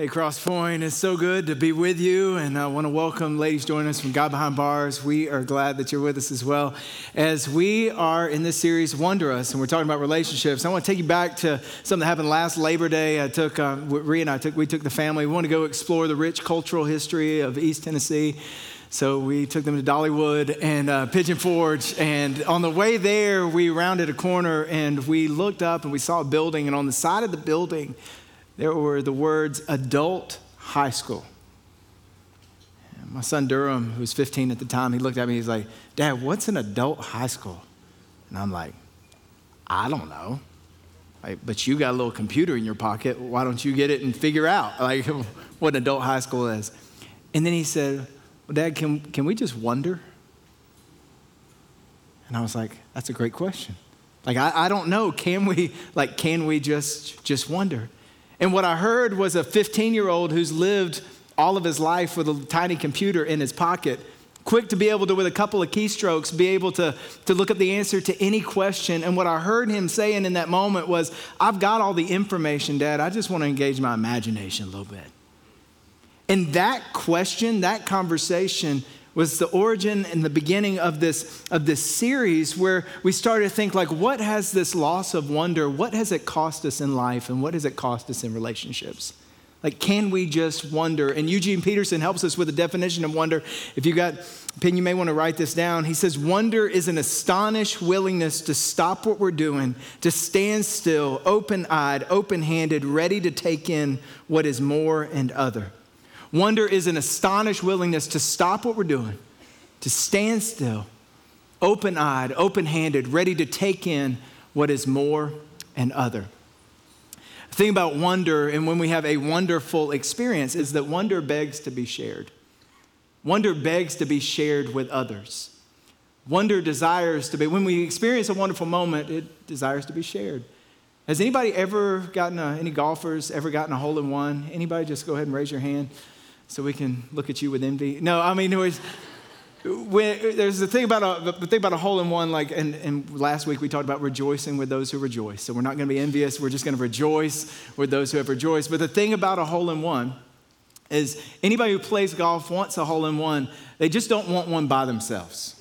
Hey, Cross Point, it's so good to be with you. And I want to welcome ladies joining us from God Behind Bars. We are glad that you're with us as well. As we are in this series, WonderUs, and we're talking about relationships, I want to take you back to something that happened last Labor Day. I took, uh, Rhea and I took, we took the family. We want to go explore the rich cultural history of East Tennessee. So we took them to Dollywood and uh, Pigeon Forge. And on the way there, we rounded a corner and we looked up and we saw a building. And on the side of the building, there were the words adult high school. My son Durham, who was 15 at the time, he looked at me, he's like, Dad, what's an adult high school? And I'm like, I don't know. Like, but you got a little computer in your pocket. Why don't you get it and figure out like what an adult high school is? And then he said, Well, Dad, can, can we just wonder? And I was like, That's a great question. Like, I, I don't know. Can we, like, can we just, just wonder? And what I heard was a 15 year old who's lived all of his life with a tiny computer in his pocket, quick to be able to, with a couple of keystrokes, be able to, to look up the answer to any question. And what I heard him saying in that moment was, I've got all the information, Dad. I just want to engage my imagination a little bit. And that question, that conversation, was the origin and the beginning of this, of this series where we started to think like what has this loss of wonder what has it cost us in life and what has it cost us in relationships? Like can we just wonder? And eugene peterson helps us with a definition of wonder. If you got pen you may want to write this down. He says wonder is an astonished willingness to stop what we're doing to stand still open-eyed open-handed ready to take in what is more and other Wonder is an astonished willingness to stop what we're doing, to stand still, open eyed, open handed, ready to take in what is more and other. The thing about wonder, and when we have a wonderful experience, is that wonder begs to be shared. Wonder begs to be shared with others. Wonder desires to be, when we experience a wonderful moment, it desires to be shared. Has anybody ever gotten a, any golfers ever gotten a hole in one? Anybody just go ahead and raise your hand so we can look at you with envy. No, I mean, was, when, there's the thing about a, the thing about a hole in one, like, and, and last week we talked about rejoicing with those who rejoice. So we're not going to be envious. We're just going to rejoice with those who have rejoiced. But the thing about a hole in one is anybody who plays golf wants a hole in one. They just don't want one by themselves.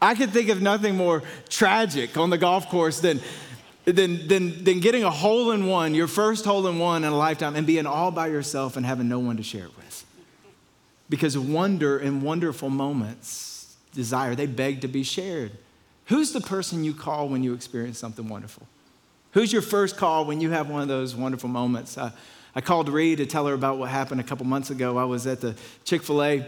I could think of nothing more tragic on the golf course than than, than, than getting a hole in one, your first hole in one in a lifetime, and being all by yourself and having no one to share it with. Because wonder and wonderful moments, desire, they beg to be shared. Who's the person you call when you experience something wonderful? Who's your first call when you have one of those wonderful moments? Uh, I called Ree to tell her about what happened a couple months ago. I was at the Chick fil A.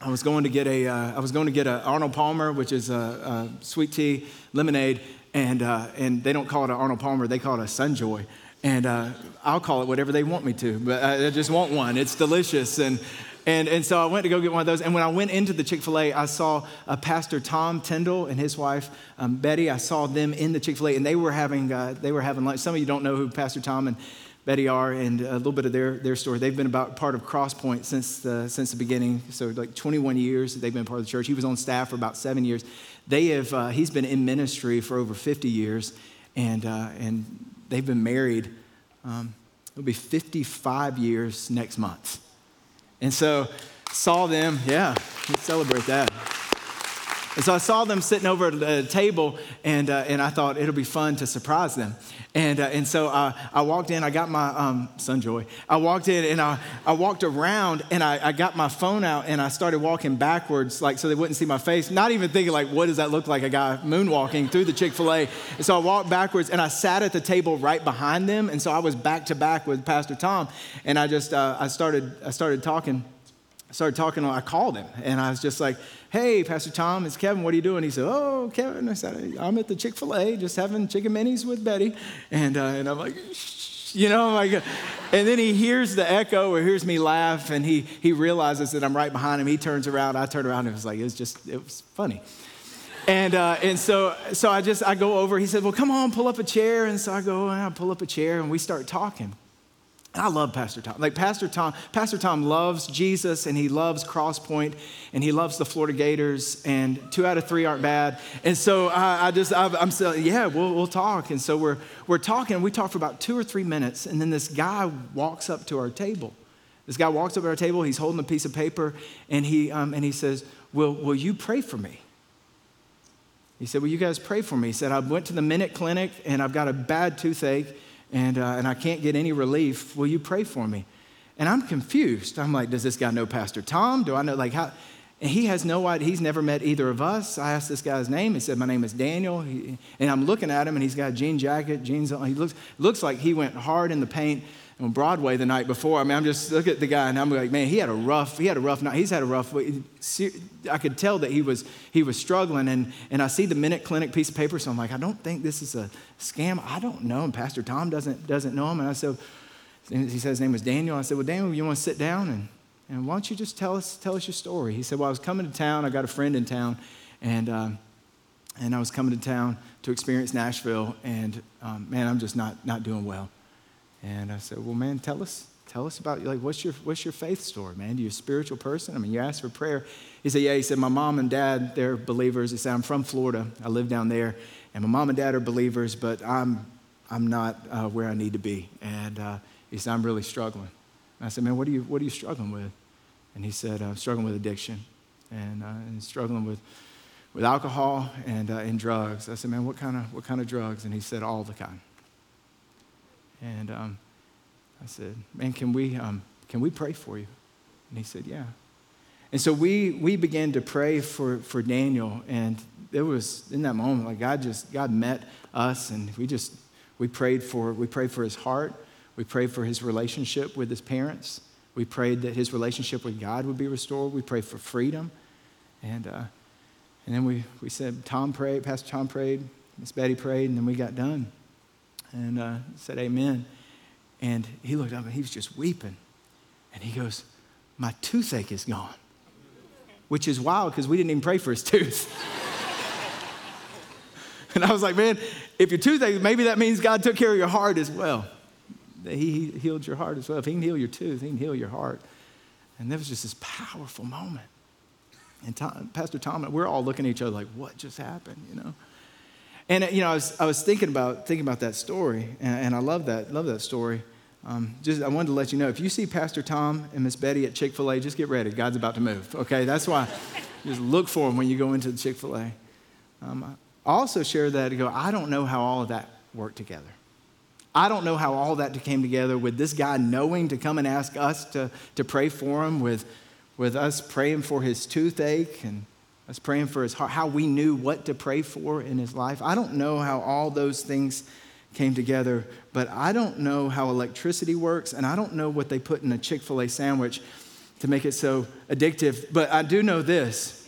I was going to get a, uh, I was going to get a Arnold Palmer, which is a, a sweet tea lemonade, and, uh, and they don't call it an Arnold Palmer, they call it a Sunjoy. And uh, I'll call it whatever they want me to, but I just want one. It's delicious. And, and, and so I went to go get one of those. And when I went into the Chick fil A, I saw uh, Pastor Tom Tyndall and his wife, um, Betty. I saw them in the Chick fil A, and they were, having, uh, they were having lunch. Some of you don't know who Pastor Tom and Betty are, and a little bit of their, their story. They've been about part of Crosspoint since the, since the beginning. So, like 21 years, they've been part of the church. He was on staff for about seven years. They have, uh, he's been in ministry for over 50 years, and, uh, and they've been married. Um, it'll be 55 years next month. And so, saw them, yeah, let's celebrate that. And so I saw them sitting over at the table, and, uh, and I thought it'll be fun to surprise them. And, uh, and so uh, I walked in, I got my um, Sunjoy. I walked in and I, I walked around and I, I got my phone out and I started walking backwards, like so they wouldn't see my face. Not even thinking, like, what does that look like? A guy moonwalking through the Chick fil A. So I walked backwards and I sat at the table right behind them. And so I was back to back with Pastor Tom. And I just, uh, I, started, I started talking. I started talking, I called him and I was just like, hey, Pastor Tom, it's Kevin, what are you doing? He said, oh, Kevin, I said, I'm at the Chick fil A just having chicken minis with Betty. And, uh, and I'm like, Shh. you know, like, and then he hears the echo or hears me laugh and he, he realizes that I'm right behind him. He turns around, I turn around and it was like, it was just, it was funny. And, uh, and so, so I just, I go over, he said, well, come on, pull up a chair. And so I go, and I pull up a chair and we start talking. I love Pastor Tom. Like Pastor Tom, Pastor Tom loves Jesus and he loves Crosspoint and he loves the Florida Gators and two out of three aren't bad. And so I, I just, I, am saying, yeah, we'll, we'll talk. And so we're, we're talking. We talk for about two or three minutes and then this guy walks up to our table. This guy walks up to our table. He's holding a piece of paper and he, um, and he says, will, will you pray for me? He said, will you guys pray for me? He said, I went to the Minute Clinic and I've got a bad toothache and, uh, and I can't get any relief. Will you pray for me? And I'm confused. I'm like, does this guy know Pastor Tom? Do I know, like, how? And he has no idea. He's never met either of us. I asked this guy's name. He said, my name is Daniel. He, and I'm looking at him, and he's got a jean jacket, jeans on. He looks, looks like he went hard in the paint on Broadway the night before. I mean, I'm just look at the guy, and I'm like, man, he had a rough, he had a rough night. He's had a rough. I could tell that he was he was struggling, and and I see the Minute Clinic piece of paper, so I'm like, I don't think this is a scam. I don't know, and Pastor Tom doesn't doesn't know him, and I said, he said his name was Daniel. I said, well, Daniel, you want to sit down and and why don't you just tell us tell us your story? He said, well, I was coming to town. I got a friend in town, and. Um, and I was coming to town to experience Nashville, and um, man, I'm just not, not doing well. And I said, Well, man, tell us, tell us about like what's your what's your faith story, man? you a spiritual person? I mean, you asked for prayer. He said, Yeah. He said, My mom and dad, they're believers. He said, I'm from Florida. I live down there, and my mom and dad are believers, but I'm I'm not uh, where I need to be. And uh, he said, I'm really struggling. And I said, Man, what are you what are you struggling with? And he said, I'm struggling with addiction, and, uh, and struggling with with alcohol and, uh, and drugs. I said, man, what kind, of, what kind of drugs? And he said, all the kind. And um, I said, Man, can we, um, can we pray for you? And he said, Yeah. And so we, we began to pray for, for Daniel. And it was in that moment, like God just, God met us and we just, we prayed for, we prayed for his heart. We prayed for his relationship with his parents. We prayed that his relationship with God would be restored. We prayed for freedom. And, uh, and then we, we said, Tom prayed, Pastor Tom prayed, Miss Betty prayed, and then we got done and uh, said amen. And he looked up and he was just weeping. And he goes, My toothache is gone, which is wild because we didn't even pray for his tooth. and I was like, Man, if your toothache, maybe that means God took care of your heart as well. That he healed your heart as well. If he can heal your tooth, he can heal your heart. And there was just this powerful moment. And Tom, Pastor Tom we're all looking at each other like, what just happened, you know? And you know, I was, I was thinking about thinking about that story, and, and I love that love that story. Um, just I wanted to let you know if you see Pastor Tom and Miss Betty at Chick Fil A, just get ready. God's about to move. Okay, that's why. just look for them when you go into the Chick Fil A. Um, I also share that to go. I don't know how all of that worked together. I don't know how all that came together with this guy knowing to come and ask us to, to pray for him, with, with us praying for his toothache and us praying for his heart, how we knew what to pray for in his life. I don't know how all those things came together, but I don't know how electricity works, and I don't know what they put in a Chick fil A sandwich to make it so addictive. But I do know this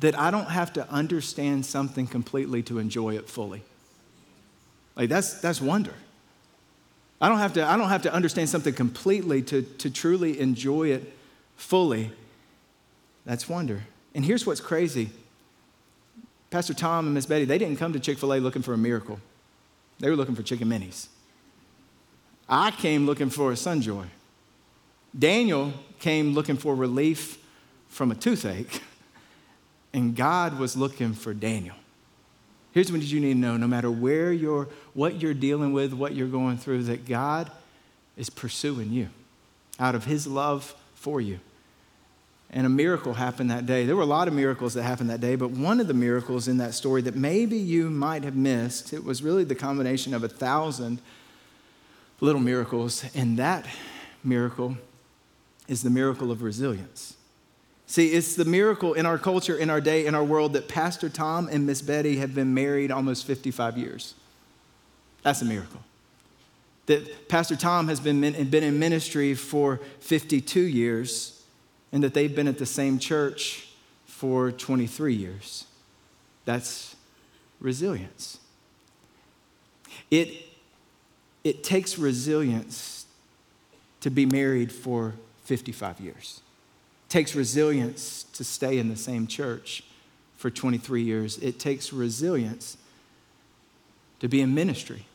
that I don't have to understand something completely to enjoy it fully. Like that's, that's wonder. I don't, have to, I don't have to understand something completely to, to truly enjoy it fully. That's wonder. And here's what's crazy Pastor Tom and Miss Betty, they didn't come to Chick fil A looking for a miracle, they were looking for chicken minis. I came looking for a Sunjoy. Daniel came looking for relief from a toothache, and God was looking for Daniel. Here's what you need to know no matter where you're, what you're dealing with, what you're going through, that God is pursuing you out of his love for you. And a miracle happened that day. There were a lot of miracles that happened that day, but one of the miracles in that story that maybe you might have missed, it was really the combination of a thousand little miracles. And that miracle is the miracle of resilience. See, it's the miracle in our culture, in our day, in our world that Pastor Tom and Miss Betty have been married almost 55 years. That's a miracle. That Pastor Tom has been, been in ministry for 52 years and that they've been at the same church for 23 years. That's resilience. It, it takes resilience to be married for 55 years. It takes resilience to stay in the same church for 23 years. It takes resilience to be in ministry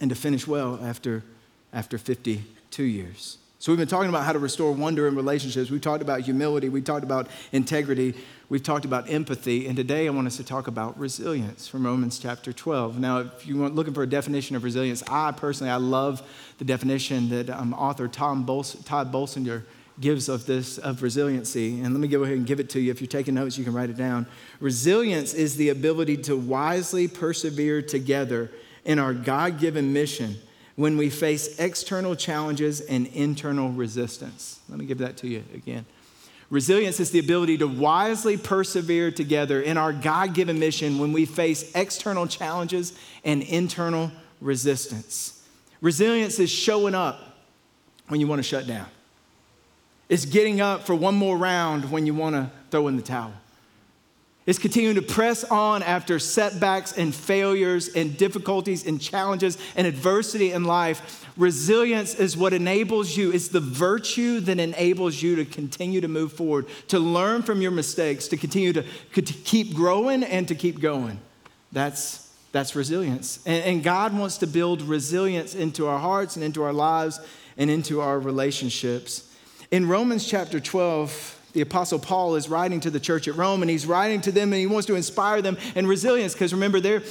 and to finish well after after 52 years. So, we've been talking about how to restore wonder in relationships. We've talked about humility. We talked about integrity. We've talked about empathy. And today I want us to talk about resilience from Romans chapter 12. Now, if you are looking for a definition of resilience, I personally, I love the definition that um, author Tom Bols- Tod Bolsinger gives of this, of resiliency. And let me go ahead and give it to you. If you're taking notes, you can write it down. Resilience is the ability to wisely persevere together in our God given mission when we face external challenges and internal resistance. Let me give that to you again. Resilience is the ability to wisely persevere together in our God given mission when we face external challenges and internal resistance. Resilience is showing up when you want to shut down, it's getting up for one more round when you want to throw in the towel. It's continuing to press on after setbacks and failures and difficulties and challenges and adversity in life. Resilience is what enables you, it's the virtue that enables you to continue to move forward, to learn from your mistakes, to continue to, to keep growing and to keep going. That's, that's resilience. And, and God wants to build resilience into our hearts and into our lives and into our relationships. In Romans chapter 12, the Apostle Paul is writing to the church at Rome, and he's writing to them and he wants to inspire them in resilience. Because remember, there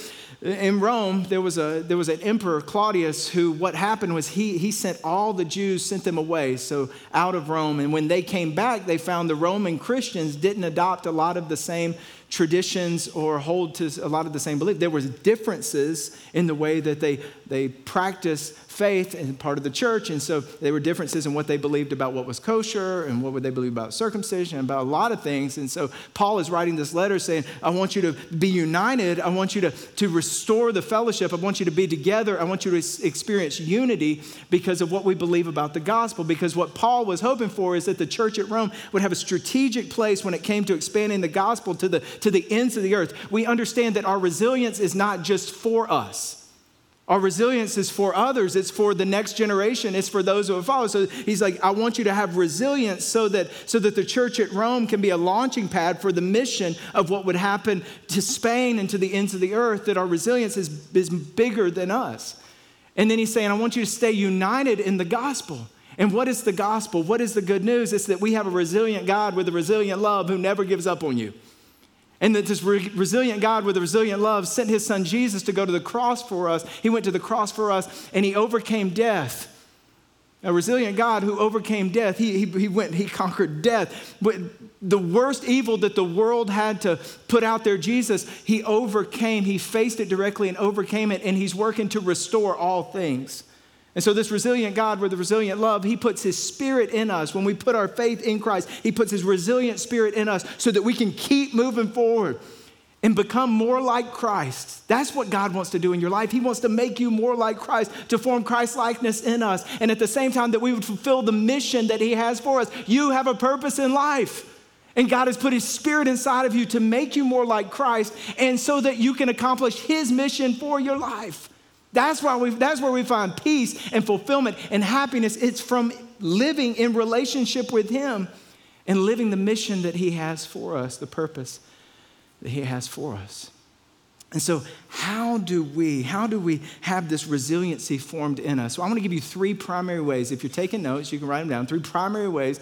in Rome, there was, a, there was an emperor, Claudius, who what happened was he, he sent all the Jews, sent them away, so out of Rome. And when they came back, they found the Roman Christians didn't adopt a lot of the same traditions or hold to a lot of the same beliefs. There was differences in the way that they, they practiced faith and part of the church. And so there were differences in what they believed about what was kosher and what would they believe about circumcision and about a lot of things. And so Paul is writing this letter saying, I want you to be united. I want you to, to restore the fellowship. I want you to be together. I want you to experience unity because of what we believe about the gospel. Because what Paul was hoping for is that the church at Rome would have a strategic place when it came to expanding the gospel to the, to the ends of the earth. We understand that our resilience is not just for us. Our resilience is for others, it's for the next generation, it's for those who will follow. So he's like, I want you to have resilience so that, so that the church at Rome can be a launching pad for the mission of what would happen to Spain and to the ends of the earth, that our resilience is, is bigger than us. And then he's saying, I want you to stay united in the gospel. And what is the gospel? What is the good news? It's that we have a resilient God with a resilient love who never gives up on you. And that this re- resilient God with a resilient love sent his son Jesus to go to the cross for us. He went to the cross for us and he overcame death. A resilient God who overcame death, he, he, he went, he conquered death. But the worst evil that the world had to put out there, Jesus, he overcame, he faced it directly and overcame it, and he's working to restore all things. And so, this resilient God with the resilient love, He puts His Spirit in us. When we put our faith in Christ, He puts His resilient Spirit in us so that we can keep moving forward and become more like Christ. That's what God wants to do in your life. He wants to make you more like Christ, to form Christ likeness in us. And at the same time, that we would fulfill the mission that He has for us. You have a purpose in life. And God has put His Spirit inside of you to make you more like Christ, and so that you can accomplish His mission for your life. That's, why we, that's where we find peace and fulfillment and happiness. It's from living in relationship with Him and living the mission that He has for us, the purpose that He has for us. And so, how do we, how do we have this resiliency formed in us? So, I want to give you three primary ways. If you're taking notes, you can write them down. Three primary ways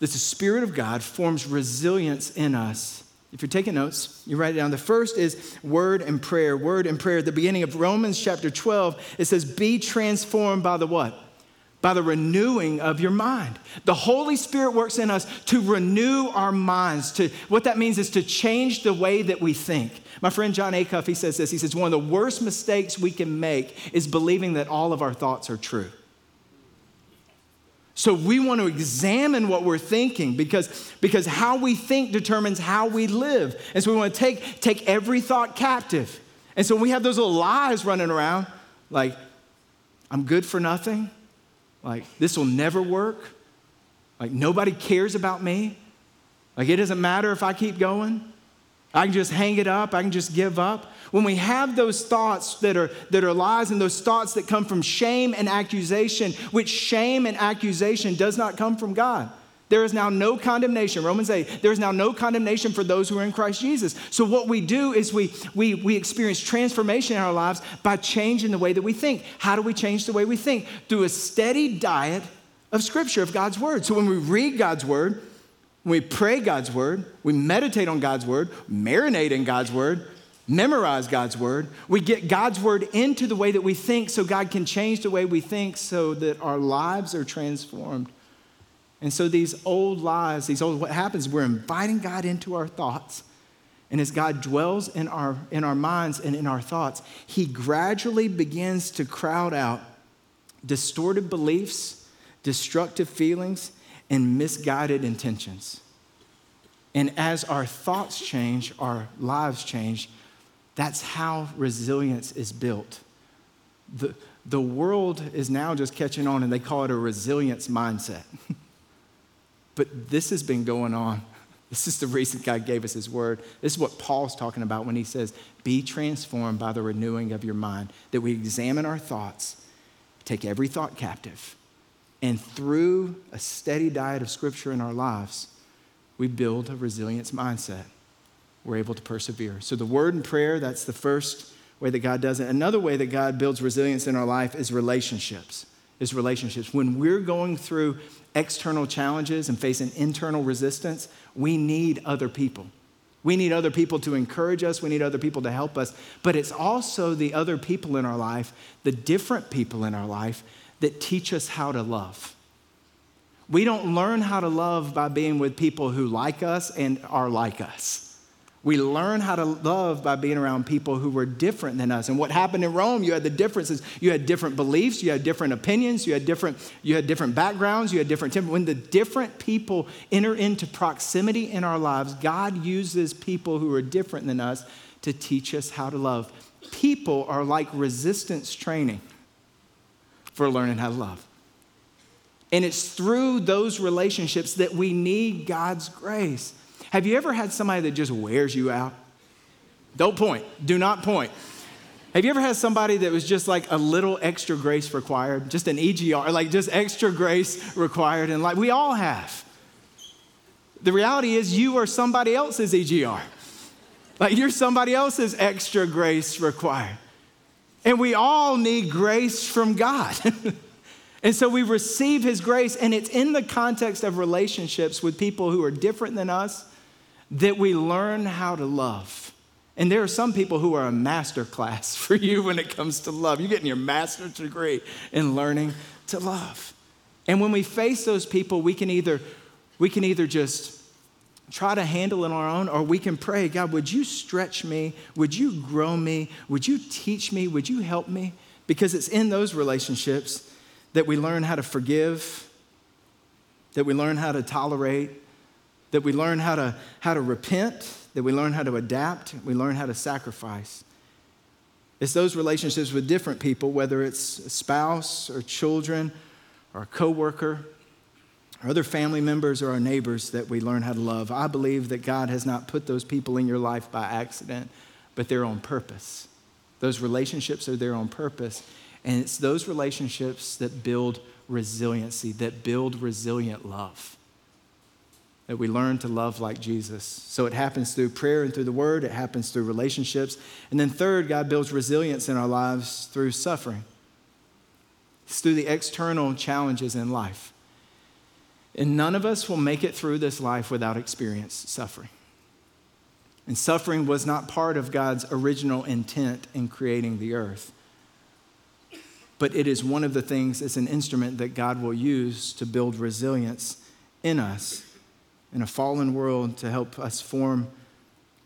that the Spirit of God forms resilience in us if you're taking notes, you write it down. The first is word and prayer. Word and prayer. At the beginning of Romans chapter 12, it says, Be transformed by the what? By the renewing of your mind. The Holy Spirit works in us to renew our minds. To, what that means is to change the way that we think. My friend Jon Acuff, he says this. He says, One of the worst mistakes we can make is believing that all of our thoughts are true. So we want to examine what we're thinking because, because how we think determines how we live. And so we want to take, take every thought captive. And so we have those little lies running around like, I'm good for nothing. Like, this will never work. Like, nobody cares about me. Like, it doesn't matter if I keep going. I can just hang it up. I can just give up. When we have those thoughts that are, that are lies and those thoughts that come from shame and accusation, which shame and accusation does not come from God. There is now no condemnation. Romans 8, there is now no condemnation for those who are in Christ Jesus. So, what we do is we, we, we experience transformation in our lives by changing the way that we think. How do we change the way we think? Through a steady diet of Scripture, of God's Word. So, when we read God's Word, when we pray God's Word, we meditate on God's Word, marinate in God's Word, memorize God's Word, we get God's Word into the way that we think so God can change the way we think so that our lives are transformed. And so these old lies, these old, what happens, we're inviting God into our thoughts. And as God dwells in our, in our minds and in our thoughts, He gradually begins to crowd out distorted beliefs, destructive feelings, and misguided intentions. And as our thoughts change, our lives change, that's how resilience is built. The, the world is now just catching on, and they call it a resilience mindset. But this has been going on. This is the reason God gave us His word. This is what Paul's talking about when he says, Be transformed by the renewing of your mind, that we examine our thoughts, take every thought captive, and through a steady diet of Scripture in our lives, we build a resilience mindset. We're able to persevere. So, the word and prayer, that's the first way that God does it. Another way that God builds resilience in our life is relationships. Is relationships. When we're going through external challenges and facing internal resistance, we need other people. We need other people to encourage us. We need other people to help us. But it's also the other people in our life, the different people in our life, that teach us how to love. We don't learn how to love by being with people who like us and are like us. We learn how to love by being around people who were different than us. And what happened in Rome, you had the differences. You had different beliefs, you had different opinions, you had different, you had different backgrounds, you had different temper. When the different people enter into proximity in our lives, God uses people who are different than us to teach us how to love. People are like resistance training for learning how to love. And it's through those relationships that we need God's grace. Have you ever had somebody that just wears you out? Don't point. Do not point. Have you ever had somebody that was just like a little extra grace required? Just an EGR, like just extra grace required? in life? we all have. The reality is, you are somebody else's EGR. Like you're somebody else's extra grace required. And we all need grace from God. and so we receive His grace, and it's in the context of relationships with people who are different than us that we learn how to love. And there are some people who are a master class for you when it comes to love. You're getting your master's degree in learning to love. And when we face those people, we can either we can either just try to handle it on our own or we can pray, God, would you stretch me? Would you grow me? Would you teach me? Would you help me? Because it's in those relationships that we learn how to forgive, that we learn how to tolerate, that we learn how to, how to repent, that we learn how to adapt, we learn how to sacrifice. It's those relationships with different people, whether it's a spouse or children or a coworker other family members or our neighbors that we learn how to love. I believe that God has not put those people in your life by accident, but they're on purpose. Those relationships are there on purpose. And it's those relationships that build resiliency, that build resilient love that we learn to love like Jesus. So it happens through prayer and through the word, it happens through relationships. And then, third, God builds resilience in our lives through suffering. It's through the external challenges in life. And none of us will make it through this life without experience suffering. And suffering was not part of God's original intent in creating the earth. But it is one of the things, it's an instrument that God will use to build resilience in us in a fallen world to help us form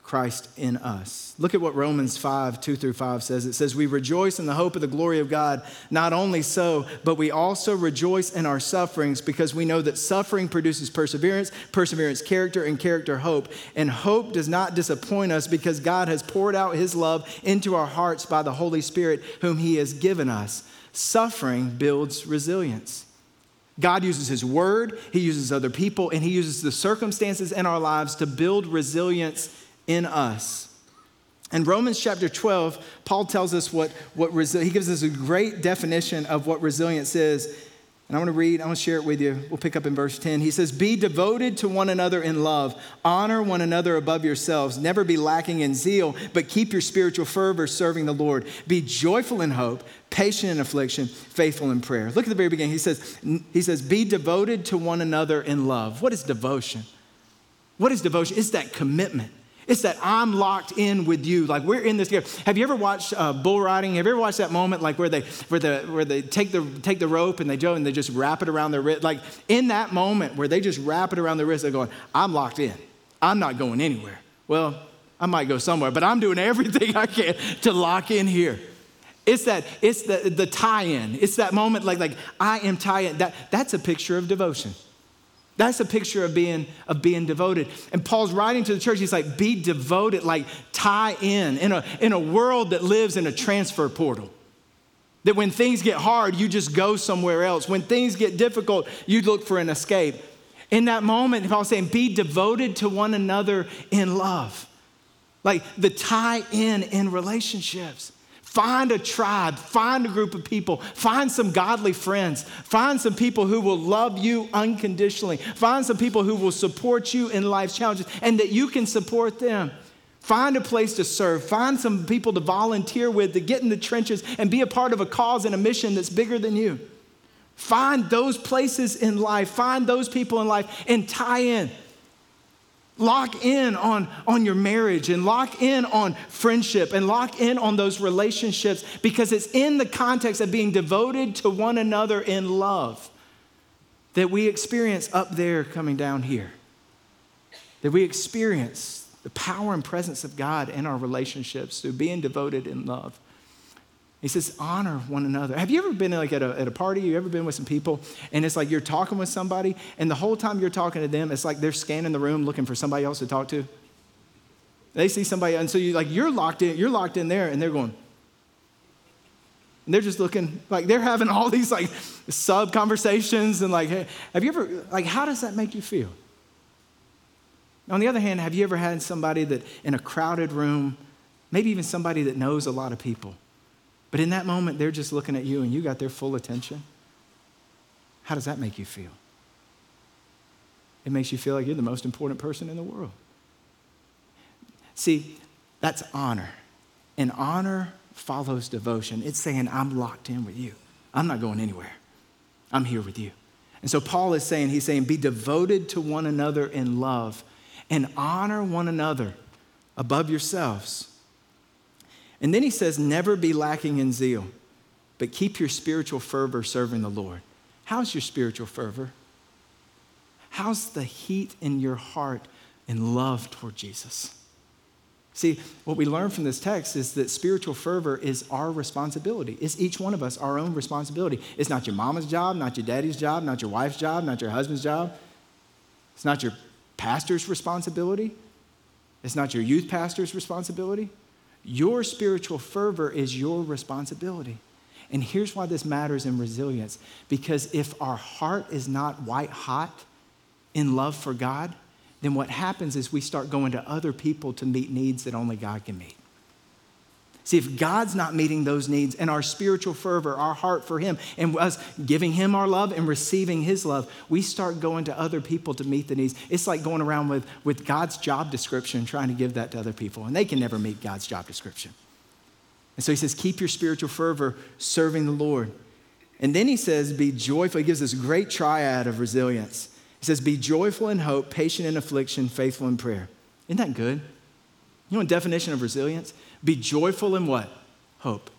Christ in us. Look at what Romans 5, 2 through 5 says. It says, We rejoice in the hope of the glory of God. Not only so, but we also rejoice in our sufferings because we know that suffering produces perseverance, perseverance, character, and character, hope. And hope does not disappoint us because God has poured out his love into our hearts by the Holy Spirit, whom he has given us. Suffering builds resilience. God uses His Word, He uses other people, and He uses the circumstances in our lives to build resilience in us. In Romans chapter 12, Paul tells us what, what he gives us a great definition of what resilience is. And I want to read, I want to share it with you. We'll pick up in verse 10. He says, Be devoted to one another in love, honor one another above yourselves, never be lacking in zeal, but keep your spiritual fervor serving the Lord. Be joyful in hope, patient in affliction, faithful in prayer. Look at the very beginning. He says, he says, Be devoted to one another in love. What is devotion? What is devotion? It's that commitment. It's that I'm locked in with you. Like we're in this together. Have you ever watched uh, bull riding? Have you ever watched that moment like where they where the where they take the take the rope and they go and they just wrap it around their wrist? Like in that moment where they just wrap it around their wrist, they're going, I'm locked in. I'm not going anywhere. Well, I might go somewhere, but I'm doing everything I can to lock in here. It's that, it's the, the tie-in. It's that moment like, like I am tie in. That, that's a picture of devotion. That's a picture of being, of being devoted. And Paul's writing to the church, he's like, be devoted, like tie in, in a, in a world that lives in a transfer portal. That when things get hard, you just go somewhere else. When things get difficult, you look for an escape. In that moment, Paul's saying, be devoted to one another in love. Like the tie in in relationships. Find a tribe, find a group of people, find some godly friends, find some people who will love you unconditionally, find some people who will support you in life's challenges and that you can support them. Find a place to serve, find some people to volunteer with, to get in the trenches and be a part of a cause and a mission that's bigger than you. Find those places in life, find those people in life, and tie in. Lock in on, on your marriage and lock in on friendship and lock in on those relationships because it's in the context of being devoted to one another in love that we experience up there coming down here. That we experience the power and presence of God in our relationships through being devoted in love. He says, honor one another. Have you ever been like at a, at a party? You ever been with some people and it's like you're talking with somebody and the whole time you're talking to them, it's like they're scanning the room looking for somebody else to talk to? They see somebody, and so you like you're locked in, you're locked in there, and they're going, and they're just looking like they're having all these like sub conversations and like, hey, have you ever like how does that make you feel? On the other hand, have you ever had somebody that in a crowded room, maybe even somebody that knows a lot of people? But in that moment, they're just looking at you and you got their full attention. How does that make you feel? It makes you feel like you're the most important person in the world. See, that's honor. And honor follows devotion. It's saying, I'm locked in with you. I'm not going anywhere. I'm here with you. And so Paul is saying, he's saying, be devoted to one another in love and honor one another above yourselves. And then he says, never be lacking in zeal, but keep your spiritual fervor serving the Lord. How's your spiritual fervor? How's the heat in your heart and love toward Jesus? See, what we learn from this text is that spiritual fervor is our responsibility. It's each one of us our own responsibility. It's not your mama's job, not your daddy's job, not your wife's job, not your husband's job. It's not your pastor's responsibility. It's not your youth pastor's responsibility. Your spiritual fervor is your responsibility. And here's why this matters in resilience because if our heart is not white hot in love for God, then what happens is we start going to other people to meet needs that only God can meet. See, if God's not meeting those needs and our spiritual fervor, our heart for Him, and us giving Him our love and receiving His love, we start going to other people to meet the needs. It's like going around with, with God's job description, trying to give that to other people, and they can never meet God's job description. And so He says, keep your spiritual fervor serving the Lord. And then He says, be joyful. He gives this great triad of resilience. He says, be joyful in hope, patient in affliction, faithful in prayer. Isn't that good? You know, definition of resilience? Be joyful in what? Hope.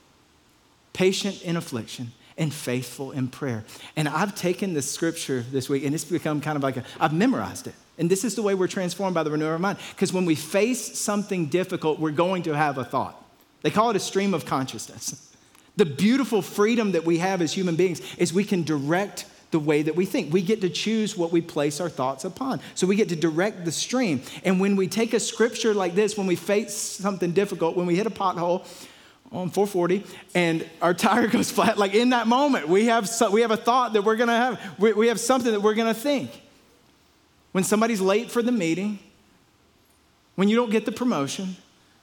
Patient in affliction and faithful in prayer. And I've taken this scripture this week and it's become kind of like a, I've memorized it. And this is the way we're transformed by the renewal of mind. Because when we face something difficult, we're going to have a thought. They call it a stream of consciousness. The beautiful freedom that we have as human beings is we can direct the way that we think. We get to choose what we place our thoughts upon. So we get to direct the stream. And when we take a scripture like this, when we face something difficult, when we hit a pothole, on 440 and our tire goes flat like in that moment we have so, we have a thought that we're going to have we, we have something that we're going to think when somebody's late for the meeting when you don't get the promotion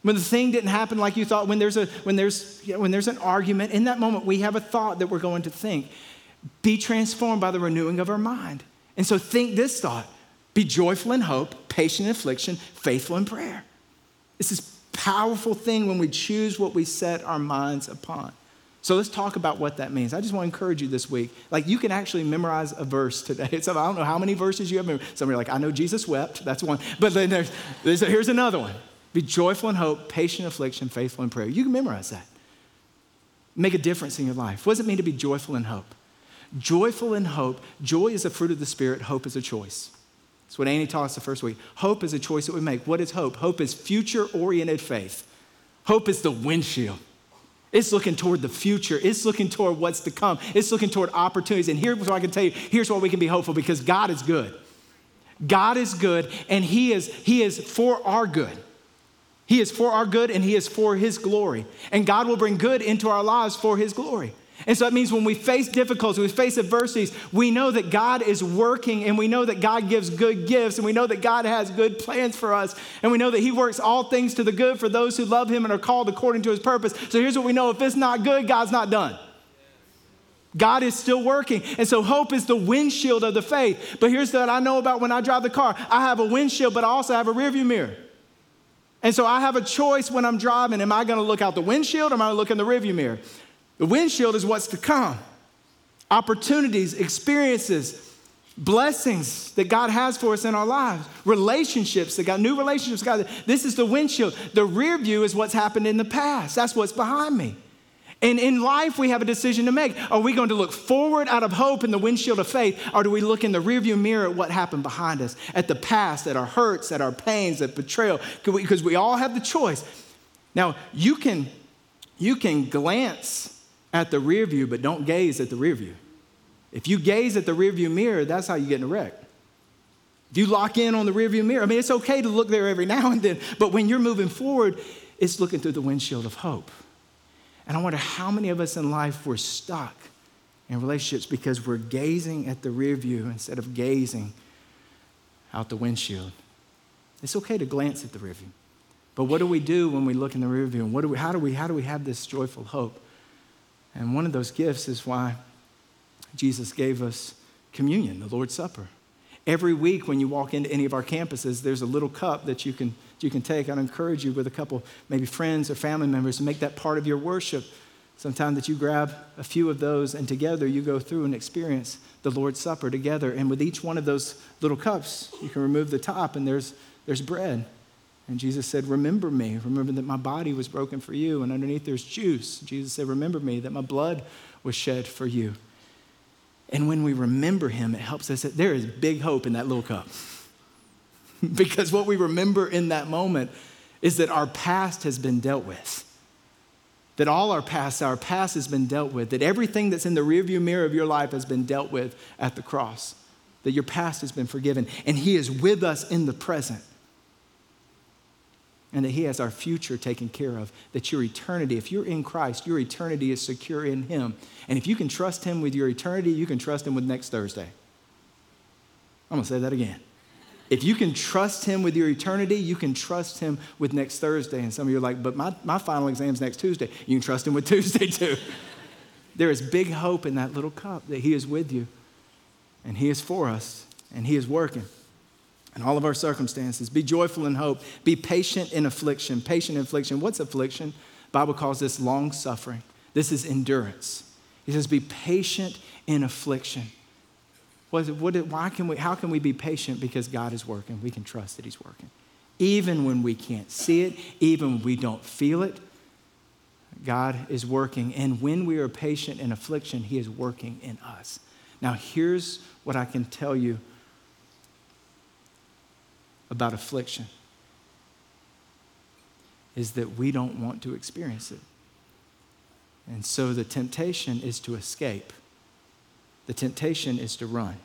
when the thing didn't happen like you thought when there's a when there's you know, when there's an argument in that moment we have a thought that we're going to think be transformed by the renewing of our mind. And so think this thought be joyful in hope, patient in affliction, faithful in prayer. It's this powerful thing when we choose what we set our minds upon. So let's talk about what that means. I just want to encourage you this week. Like you can actually memorize a verse today. So I don't know how many verses you have. Memorized. Some are like, I know Jesus wept. That's one. But then there's, there's here's another one. Be joyful in hope, patient in affliction, faithful in prayer. You can memorize that. Make a difference in your life. What does it mean to be joyful in hope? Joyful in hope. Joy is a fruit of the Spirit. Hope is a choice. That's what Annie taught us the first week. Hope is a choice that we make. What is hope? Hope is future oriented faith. Hope is the windshield. It's looking toward the future. It's looking toward what's to come. It's looking toward opportunities. And here's what I can tell you here's why we can be hopeful because God is good. God is good, and He is, he is for our good. He is for our good, and He is for His glory. And God will bring good into our lives for His glory. And so that means when we face difficulties, we face adversities, we know that God is working and we know that God gives good gifts and we know that God has good plans for us and we know that He works all things to the good for those who love Him and are called according to His purpose. So here's what we know if it's not good, God's not done. God is still working. And so hope is the windshield of the faith. But here's what I know about when I drive the car I have a windshield, but I also have a rearview mirror. And so I have a choice when I'm driving. Am I going to look out the windshield or am I going to look in the rearview mirror? The windshield is what's to come opportunities, experiences, blessings that God has for us in our lives, relationships that got new relationships. God, this is the windshield. The rear view is what's happened in the past. That's what's behind me. And in life, we have a decision to make. Are we going to look forward out of hope in the windshield of faith, or do we look in the rearview mirror at what happened behind us, at the past, at our hurts, at our pains, at betrayal? Because we all have the choice. Now, you can, you can glance at the rear view, but don't gaze at the rear view. If you gaze at the rear view mirror, that's how you get in a wreck. If you lock in on the rear view mirror, I mean, it's okay to look there every now and then, but when you're moving forward, it's looking through the windshield of hope. And I wonder how many of us in life were stuck in relationships because we're gazing at the rear view instead of gazing out the windshield. It's okay to glance at the rear view. But what do we do when we look in the rear view? And what do we, how, do we, how do we have this joyful hope? And one of those gifts is why Jesus gave us communion, the Lord's Supper. Every week when you walk into any of our campuses, there's a little cup that you can, you can take. I'd encourage you with a couple, maybe friends or family members, to make that part of your worship. Sometime that you grab a few of those and together you go through and experience the Lord's Supper together. And with each one of those little cups, you can remove the top and there's, there's bread. And Jesus said, Remember me. Remember that my body was broken for you. And underneath there's juice. Jesus said, Remember me, that my blood was shed for you. And when we remember him, it helps us. That there is big hope in that little cup. because what we remember in that moment is that our past has been dealt with. That all our past, our past has been dealt with. That everything that's in the rearview mirror of your life has been dealt with at the cross. That your past has been forgiven. And he is with us in the present and that He has our future taken care of. That your eternity, if you're in Christ, your eternity is secure in Him. And if you can trust Him with your eternity, you can trust Him with next Thursday. I'm going to say that again. If you can trust Him with your eternity, you can trust Him with next Thursday. And some of you are like, but my, my final exam's next Tuesday. You can trust Him with Tuesday too. there is big hope in that little cup that He is with you, and He is for us, and He is working in all of our circumstances. Be joyful in hope. Be patient in affliction. Patient in affliction. What's affliction? Bible calls this long suffering. This is endurance. He says, be patient in affliction. What, why can we, how can we be patient? Because God is working. We can trust that He's working. Even when we can't see it, even when we don't feel it, God is working. And when we are patient in affliction, He is working in us. Now, here's what I can tell you about affliction is that we don't want to experience it. And so the temptation is to escape, the temptation is to run.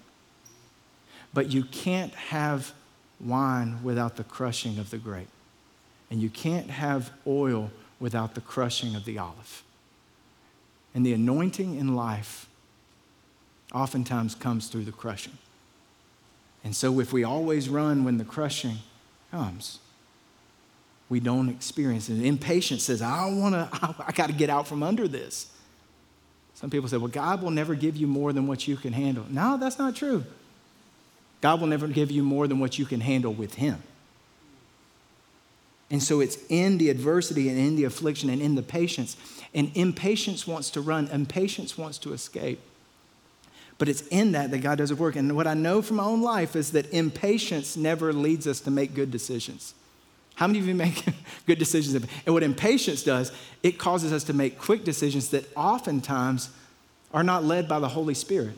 But you can't have wine without the crushing of the grape, and you can't have oil without the crushing of the olive. And the anointing in life oftentimes comes through the crushing. And so, if we always run when the crushing comes, we don't experience it. Impatience says, I want to, I got to get out from under this. Some people say, well, God will never give you more than what you can handle. No, that's not true. God will never give you more than what you can handle with Him. And so it's in the adversity and in the affliction and in the patience. And impatience wants to run, impatience wants to escape. But it's in that that God does a work. And what I know from my own life is that impatience never leads us to make good decisions. How many of you make good decisions? And what impatience does, it causes us to make quick decisions that oftentimes are not led by the Holy Spirit,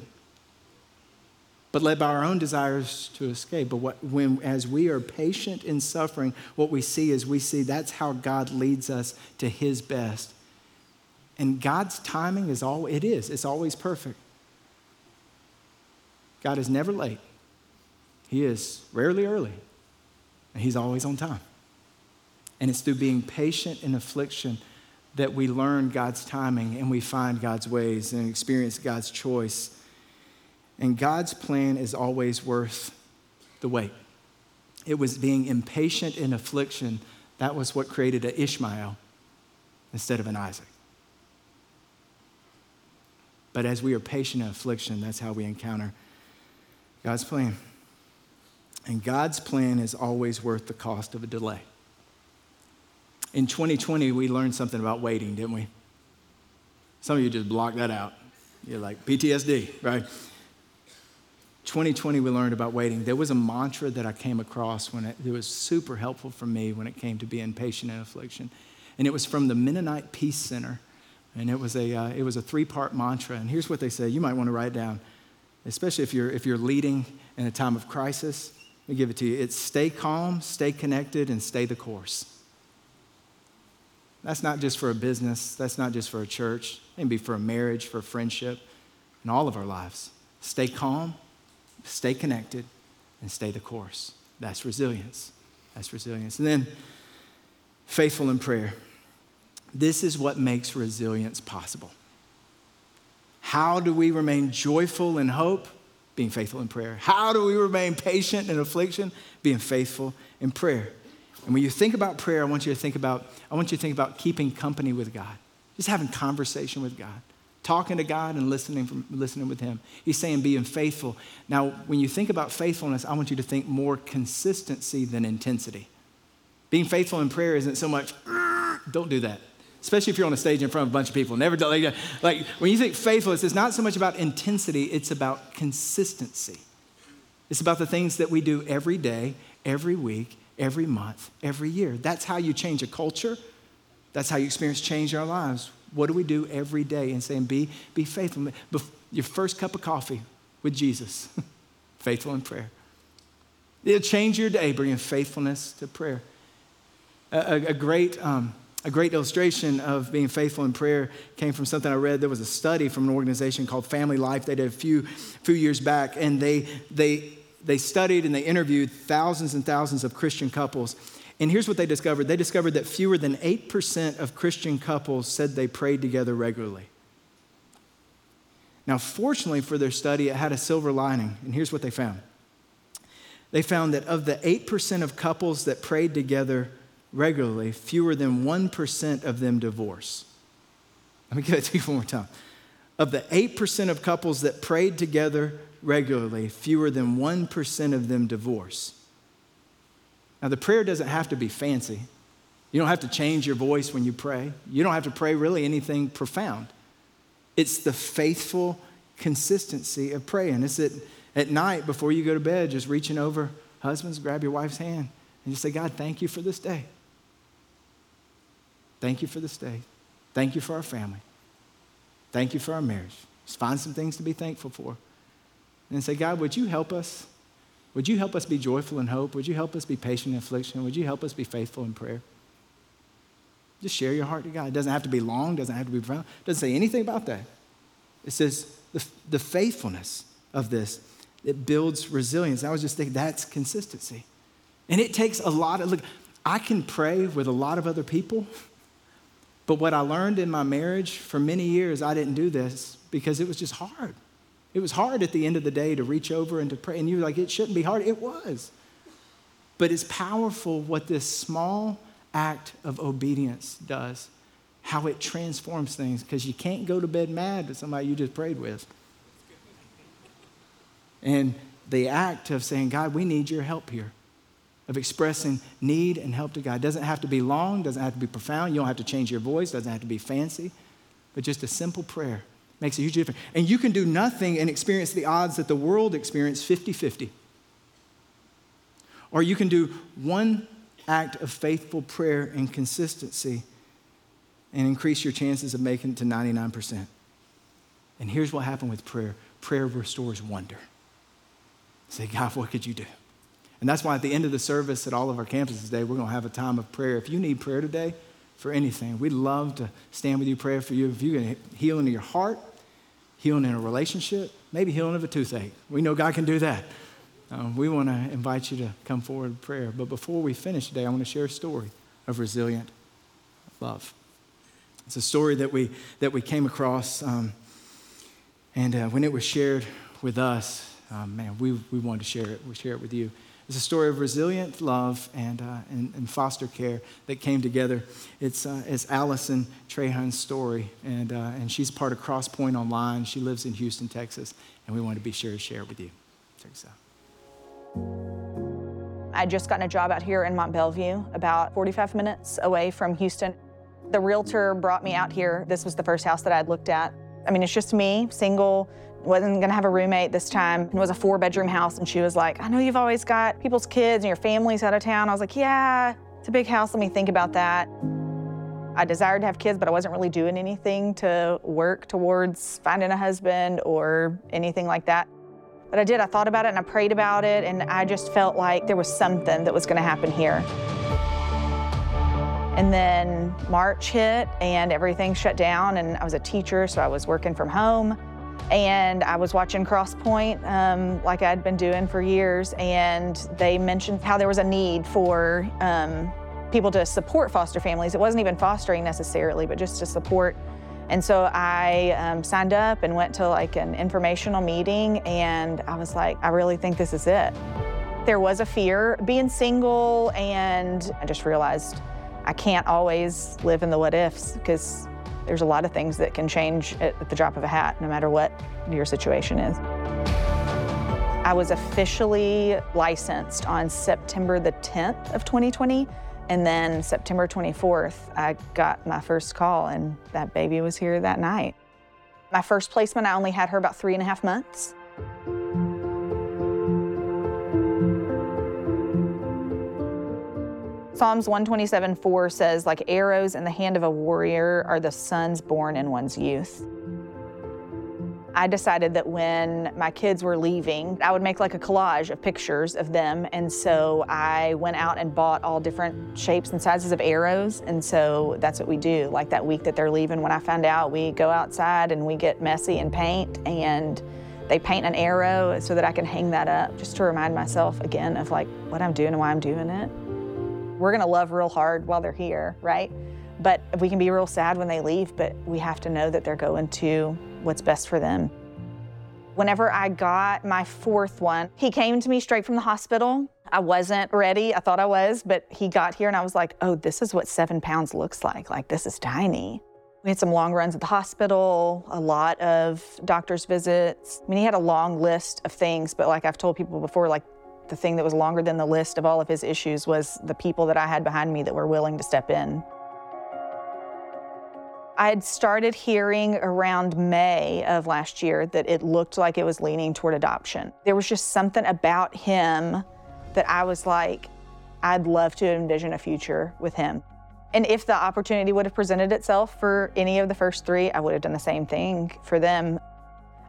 but led by our own desires to escape. But what, when, as we are patient in suffering, what we see is we see that's how God leads us to His best. And God's timing is all it is. It's always perfect. God is never late. He is rarely early. And He's always on time. And it's through being patient in affliction that we learn God's timing and we find God's ways and experience God's choice. And God's plan is always worth the wait. It was being impatient in affliction that was what created an Ishmael instead of an Isaac. But as we are patient in affliction, that's how we encounter God's plan. And God's plan is always worth the cost of a delay. In 2020, we learned something about waiting, didn't we? Some of you just blocked that out. You're like, PTSD, right? 2020, we learned about waiting. There was a mantra that I came across when it, it was super helpful for me when it came to being patient in affliction. And it was from the Mennonite Peace Center. And it was a, uh, it was a three part mantra. And here's what they say you might want to write down, especially if you're, if you're leading in a time of crisis. Let me give it to you. It's stay calm, stay connected, and stay the course. That's not just for a business, that's not just for a church. It can be for a marriage, for a friendship, in all of our lives. Stay calm, stay connected, and stay the course. That's resilience. That's resilience. And then faithful in prayer. This is what makes resilience possible. How do we remain joyful in hope? Being faithful in prayer. How do we remain patient in affliction? Being faithful in prayer. And when you think about prayer, I want you to think about, I want you to think about keeping company with God. Just having conversation with God. Talking to God and listening, from, listening with Him. He's saying being faithful. Now, when you think about faithfulness, I want you to think more consistency than intensity. Being faithful in prayer isn't so much, don't do that. Especially if you're on a stage in front of a bunch of people. Never like, like when you think faithfulness, it's not so much about intensity, it's about consistency. It's about the things that we do every day, every week, every month, every year. That's how you change a culture. That's how you experience change in our lives. What do we do every day? And saying, be, be faithful. Your first cup of coffee with Jesus, faithful in prayer. It'll change your day, bringing faithfulness to prayer. A, a, a great, um, a great illustration of being faithful in prayer came from something I read. There was a study from an organization called Family Life. They did a few, few years back, and they, they they studied and they interviewed thousands and thousands of Christian couples. And here's what they discovered they discovered that fewer than 8% of Christian couples said they prayed together regularly. Now, fortunately for their study, it had a silver lining. And here's what they found they found that of the 8% of couples that prayed together regularly, fewer than 1% of them divorce. Let me give it to you one more time. Of the 8% of couples that prayed together regularly, fewer than 1% of them divorce. Now, the prayer doesn't have to be fancy. You don't have to change your voice when you pray. You don't have to pray really anything profound. It's the faithful consistency of praying. It's at, at night before you go to bed, just reaching over, husbands, grab your wife's hand and just say, God, thank you for this day. Thank you for this day. Thank you for our family. Thank you for our marriage. Just find some things to be thankful for and say, God, would you help us? Would you help us be joyful in hope? Would you help us be patient in affliction? Would you help us be faithful in prayer? Just share your heart to God. It doesn't have to be long, doesn't have to be profound. It doesn't say anything about that. It says the, the faithfulness of this, it builds resilience. I was just thinking that's consistency. And it takes a lot of, look, I can pray with a lot of other people, but what I learned in my marriage for many years, I didn't do this because it was just hard. It was hard at the end of the day to reach over and to pray. And you were like, it shouldn't be hard. It was. But it's powerful what this small act of obedience does. how it transforms things because you can't go to bed mad at somebody you just prayed with. And the act of saying, God, we need your help here, of expressing need and help to God. It doesn't have to be long, doesn't have to be profound. You don't have to change your voice, doesn't have to be fancy, but just a simple prayer makes a huge difference. And you can do nothing and experience the odds that the world experienced 50 50. Or you can do one act of faithful prayer and consistency and increase your chances of making it to 99%. And here's what happened with prayer prayer restores wonder. Say, God, what could you do? And that's why at the end of the service at all of our campuses today, we're going to have a time of prayer. If you need prayer today for anything, we'd love to stand with you, pray for you. If you can healing in your heart, healing in a relationship, maybe healing of a toothache. We know God can do that. Um, we want to invite you to come forward in prayer. But before we finish today, I want to share a story of resilient love. It's a story that we, that we came across, um, and uh, when it was shared with us, um, man, we, we wanted to share it. We share it with you. It's a story of resilient love and, uh, and, and, foster care that came together. It's, uh, it's Allison Trahan's story, and, uh, and she's part of Crosspoint Online. She lives in Houston, Texas, and we wanted to be sure to share it with you. Check this out. I'd just gotten a job out here in Mont Belvieu, about 45 minutes away from Houston. The realtor brought me out here. This was the first house that I'd looked at. I mean, it's just me, single, wasn't gonna have a roommate this time. It was a four bedroom house and she was like, I know you've always got people's kids and your family's out of town. I was like, yeah, it's a big house, let me think about that. I desired to have kids, but I wasn't really doing anything to work towards finding a husband or anything like that. But I did, I thought about it and I prayed about it and I just felt like there was something that was gonna happen here. And then March hit and everything shut down and I was a teacher, so I was working from home and I was watching Crosspoint um, like I'd been doing for years, and they mentioned how there was a need for um, people to support foster families. It wasn't even fostering necessarily, but just to support. And so I um, signed up and went to like an informational meeting, and I was like, I really think this is it. There was a fear being single, and I just realized I can't always live in the what ifs because there's a lot of things that can change at the drop of a hat, no matter what your situation is. I was officially licensed on September the 10th of 2020. And then September 24th, I got my first call, and that baby was here that night. My first placement, I only had her about three and a half months. Psalms 127 4 says, like arrows in the hand of a warrior are the sons born in one's youth. I decided that when my kids were leaving, I would make like a collage of pictures of them. And so I went out and bought all different shapes and sizes of arrows. And so that's what we do. Like that week that they're leaving, when I found out, we go outside and we get messy and paint. And they paint an arrow so that I can hang that up just to remind myself again of like what I'm doing and why I'm doing it. We're gonna love real hard while they're here, right? But we can be real sad when they leave, but we have to know that they're going to what's best for them. Whenever I got my fourth one, he came to me straight from the hospital. I wasn't ready. I thought I was, but he got here and I was like, oh, this is what seven pounds looks like. Like, this is tiny. We had some long runs at the hospital, a lot of doctor's visits. I mean, he had a long list of things, but like I've told people before, like the thing that was longer than the list of all of his issues was the people that I had behind me that were willing to step in. I had started hearing around May of last year that it looked like it was leaning toward adoption. There was just something about him that I was like, I'd love to envision a future with him. And if the opportunity would have presented itself for any of the first three, I would have done the same thing for them.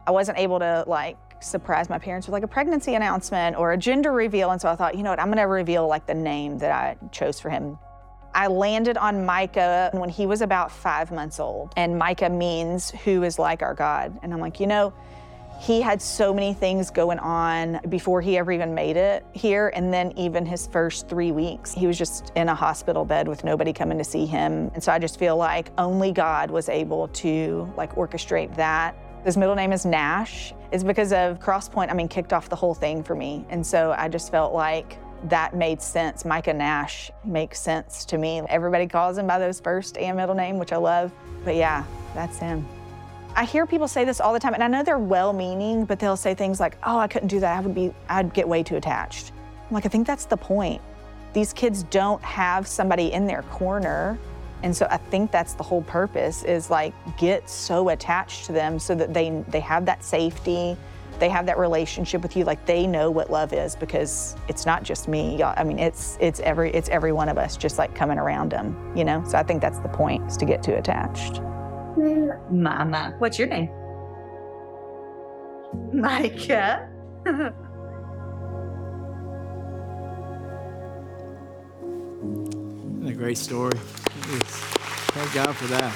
I wasn't able to like surprise my parents with like a pregnancy announcement or a gender reveal. And so I thought, you know what, I'm gonna reveal like the name that I chose for him. I landed on Micah when he was about five months old. And Micah means who is like our God. And I'm like, you know, he had so many things going on before he ever even made it here. And then even his first three weeks, he was just in a hospital bed with nobody coming to see him. And so I just feel like only God was able to like orchestrate that his middle name is Nash. It's because of Crosspoint, I mean, kicked off the whole thing for me. And so I just felt like that made sense. Micah Nash makes sense to me. Everybody calls him by those first and middle name, which I love. But yeah, that's him. I hear people say this all the time, and I know they're well-meaning, but they'll say things like, "Oh, I couldn't do that. I would be, I'd get way too attached." I'm like, I think that's the point. These kids don't have somebody in their corner, and so I think that's the whole purpose is like get so attached to them so that they they have that safety, they have that relationship with you, like they know what love is because it's not just me. Y'all, I mean, it's it's every it's every one of us just like coming around them, you know. So I think that's the point is to get too attached. Mama. What's your name? Micah. A great story? Thank God for that.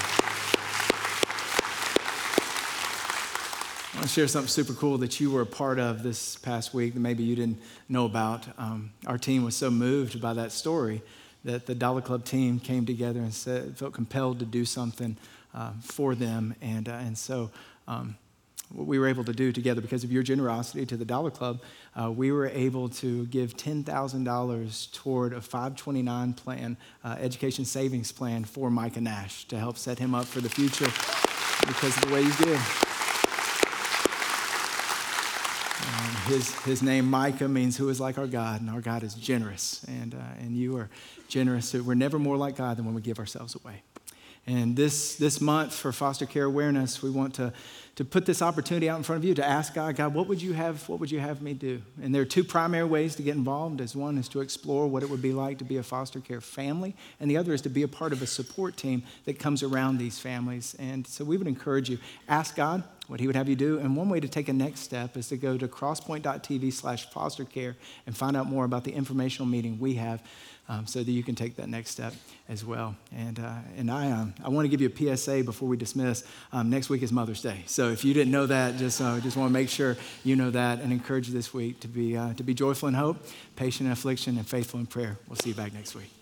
I want to share something super cool that you were a part of this past week that maybe you didn't know about. Um, our team was so moved by that story that the Dollar Club team came together and said, felt compelled to do something uh, for them. And, uh, and so um, what we were able to do together because of your generosity to the Dollar Club, uh, we were able to give $10,000 toward a 529 plan, uh, education savings plan for Micah Nash to help set him up for the future because of the way you give. Um, his, his name, Micah, means who is like our God, and our God is generous. And, uh, and you are generous. We're never more like God than when we give ourselves away. And this, this month for foster care awareness, we want to, to put this opportunity out in front of you to ask God, God, what would you have, what would you have me do? And there are two primary ways to get involved. As one is to explore what it would be like to be a foster care family, and the other is to be a part of a support team that comes around these families. And so we would encourage you, ask God what he would have you do. And one way to take a next step is to go to crosspoint.tv slash foster care and find out more about the informational meeting we have um, so that you can take that next step as well. And, uh, and I, um, I want to give you a PSA before we dismiss. Um, next week is Mother's Day. So if you didn't know that, just, uh, just want to make sure you know that and encourage you this week to be, uh, to be joyful in hope, patient in affliction, and faithful in prayer. We'll see you back next week.